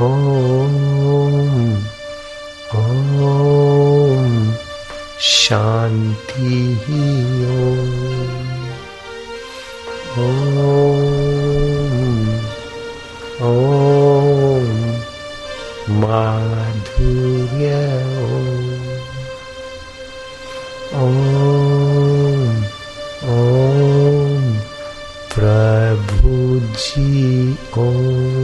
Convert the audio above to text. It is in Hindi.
ओम ओम शांति ही ओम ओम माधुर्य ओम ओम प्रभु जी ओम